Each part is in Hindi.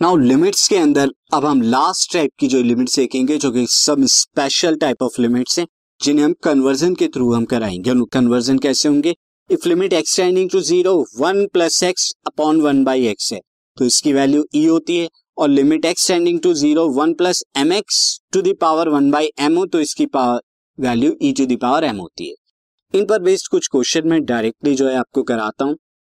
नाउ लिमिट्स के अंदर, अब हम लास्ट टाइप की जो लिमिट्स देखेंगे, जो कि सब स्पेशल टाइप ऑफ़ लिमिट्स हैं, जिन्हें हम कन्वर्जन के थ्रू हम कराएँगे। कन्वर्जन कैसे होंगे? If limit x tending to zero one plus x upon one by x है। तो इसकी वैल्यू ई e होती है, और limit x tending to zero one plus m x to the power one by m हो तो इसकी power value e to the power m होती है। इन पर बेस्ड कुछ क्वेश्चन में डायरेक्टली जो है आपको कराता हूँ।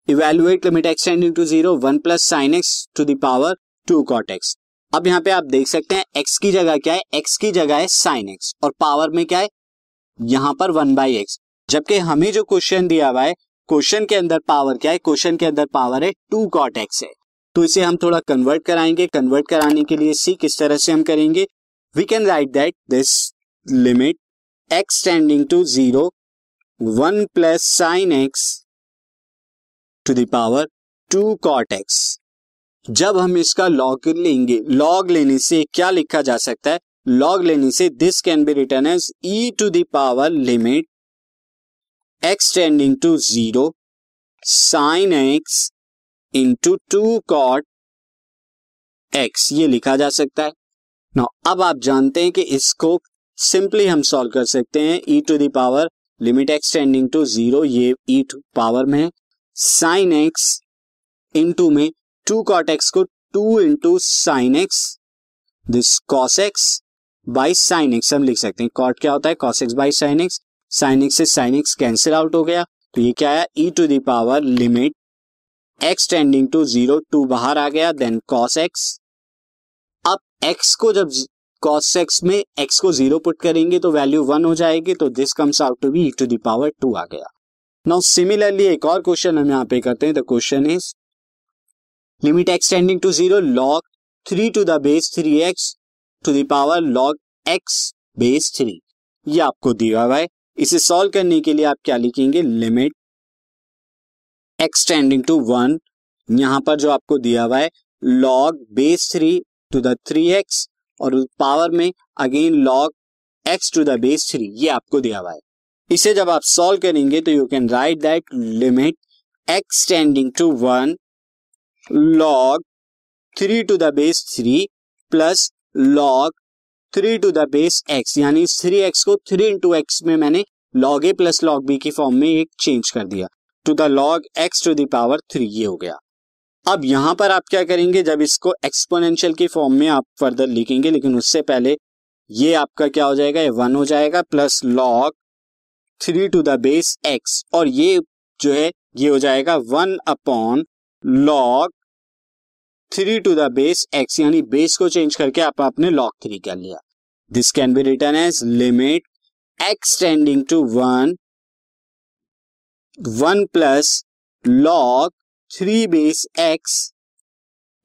Evaluate limit x tending to zero one plus sine x to the power two cot x अब यहाँ पे आप देख सकते हैं एक्स की जगह क्या है? एक्स की जगह है साइन एक्स और पावर में क्या है? यहाँ पर वन बाई एक्स जबकि हमें जो क्वेश्चन दिया हुआ है क्वेश्चन के अंदर पावर क्या है? क्वेश्चन के अंदर पावर है टू कॉट एक्स है। तो इसे हम थोड़ा कन्वर्ट कराएँगे। कन्वर्ट कराने के लिए सी किस तरह से हम करेंगे? We can write that this limit x tending to zero one plus sine x to the power two cot x जब हम इसका लॉग लेंगे लॉग लेने से क्या लिखा जा सकता है? लॉग लेने से this can be written as e to the power limit x tending to zero sine x into two cot x ये लिखा जा सकता है। ना अब आप जानते हैं कि इसको सिंपली हम सॉल्व कर सकते हैं e to the power limit x tending to zero ये ई टू पावर में है। साइन एक्स इंटू में टू कॉट एक्स को two into sine x, this cos x by sine x हम लिख सकते हैं। कॉट क्या होता है? Cos x by sine x. Sine x से साइन एक्स कैंसिल आउट हो गया। तो ये क्या आया e to the power limit x tending to zero two बाहर आ गया देन कॉस एक्स अब एक्स को जब कॉस एक्स में एक्स को ज़ीरो पुट करेंगे तो वैल्यू वन हो जाएगी तो this comes out to be e to the power two आ गया। नाउ सिमिलरली एक और क्वेश्चन हम यहाँ पे करते हैं। The question is limit x tending to zero log three to the base three x to the power log x base three ये आपको दिया हुआ है। इसे सॉल्व करने के लिए आप क्या लिखेंगे? लिमिट एक्सटेंडिंग टू वन यहाँ पर जो आपको दिया हुआ है log base three to the three x और पावर में again log x to the base three ये आपको दिया हुआ है। इसे जब आप सॉल्व करेंगे तो you can write that limit x tending to one log three to the base three plus log three to the base x यानी थ्री एक्स को थ्री इंटू एक्स में मैंने log a plus log b की फॉर्म में एक चेंज कर दिया। To the log x to the power three ये हो गया। अब यहाँ पर आप क्या करेंगे? जब इसको एक्सपोनेंशियल की फॉर्म में आप फर्दर लिखेंगे, लेकिन उससे पहले ये आपका क्या हो जाएगा? ये वन हो जाएगा plus log three to the base x और ये जो है, ये हो जाएगा one upon log three to the base x यानी बेस को चेंज करके आप आपने लॉग थ्री कर लिया। This can be written as limit x tending to one one plus log three base x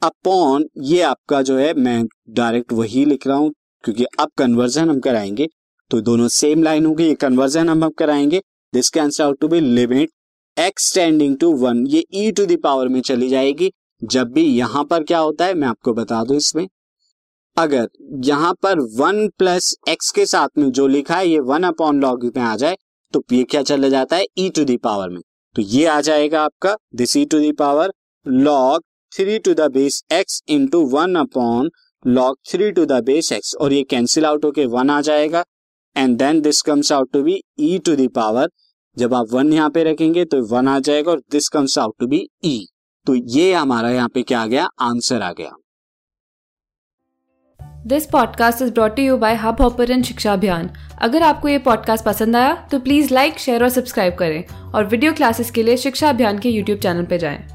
upon ये आपका जो है, मैं डायरेक्ट वही लिख रहा हूँ, क्योंकि अब कन्वर्जन हम कराएँगे तो दोनों सेम लाइन होगी, ये कन्वर्जन हम अब कराएँगे। This can out to be limit x tending to one ये ई टू दावर में चली जाएगी। जब भी यहाँ पर क्या होता है, मैं आपको बता दू इसमें। अगर यहाँ पर वन प्लस एक्स के साथ में जो लिखा है, ये वन अपॉन लॉग में आ जाए तो ये क्या चला जाता है ई टू दावर में। तो ये आ जाएगा आपका this e to the power log three to the base x into one upon log three to the base x और ये कैंसिल आउट होके वन आ जाएगा and then this comes out to be e to the power जब आप वन यहाँ पे रखेंगे तो वन आ जाएगा, और this comes out to be e तो ये हमारा यहाँ पे क्या आ गया? आंसर आ गया। This podcast is brought you by Hubhopper Shiksha Abhiyan अगर आपको ये पॉडकास्ट पसंद आया तो प्लीज़ लाइक शेयर और सब्सक्राइब करें। और वीडियो क्लासेस के लिए शिक्षा अभियान के यूट्यूब चैनल पर जाएँ।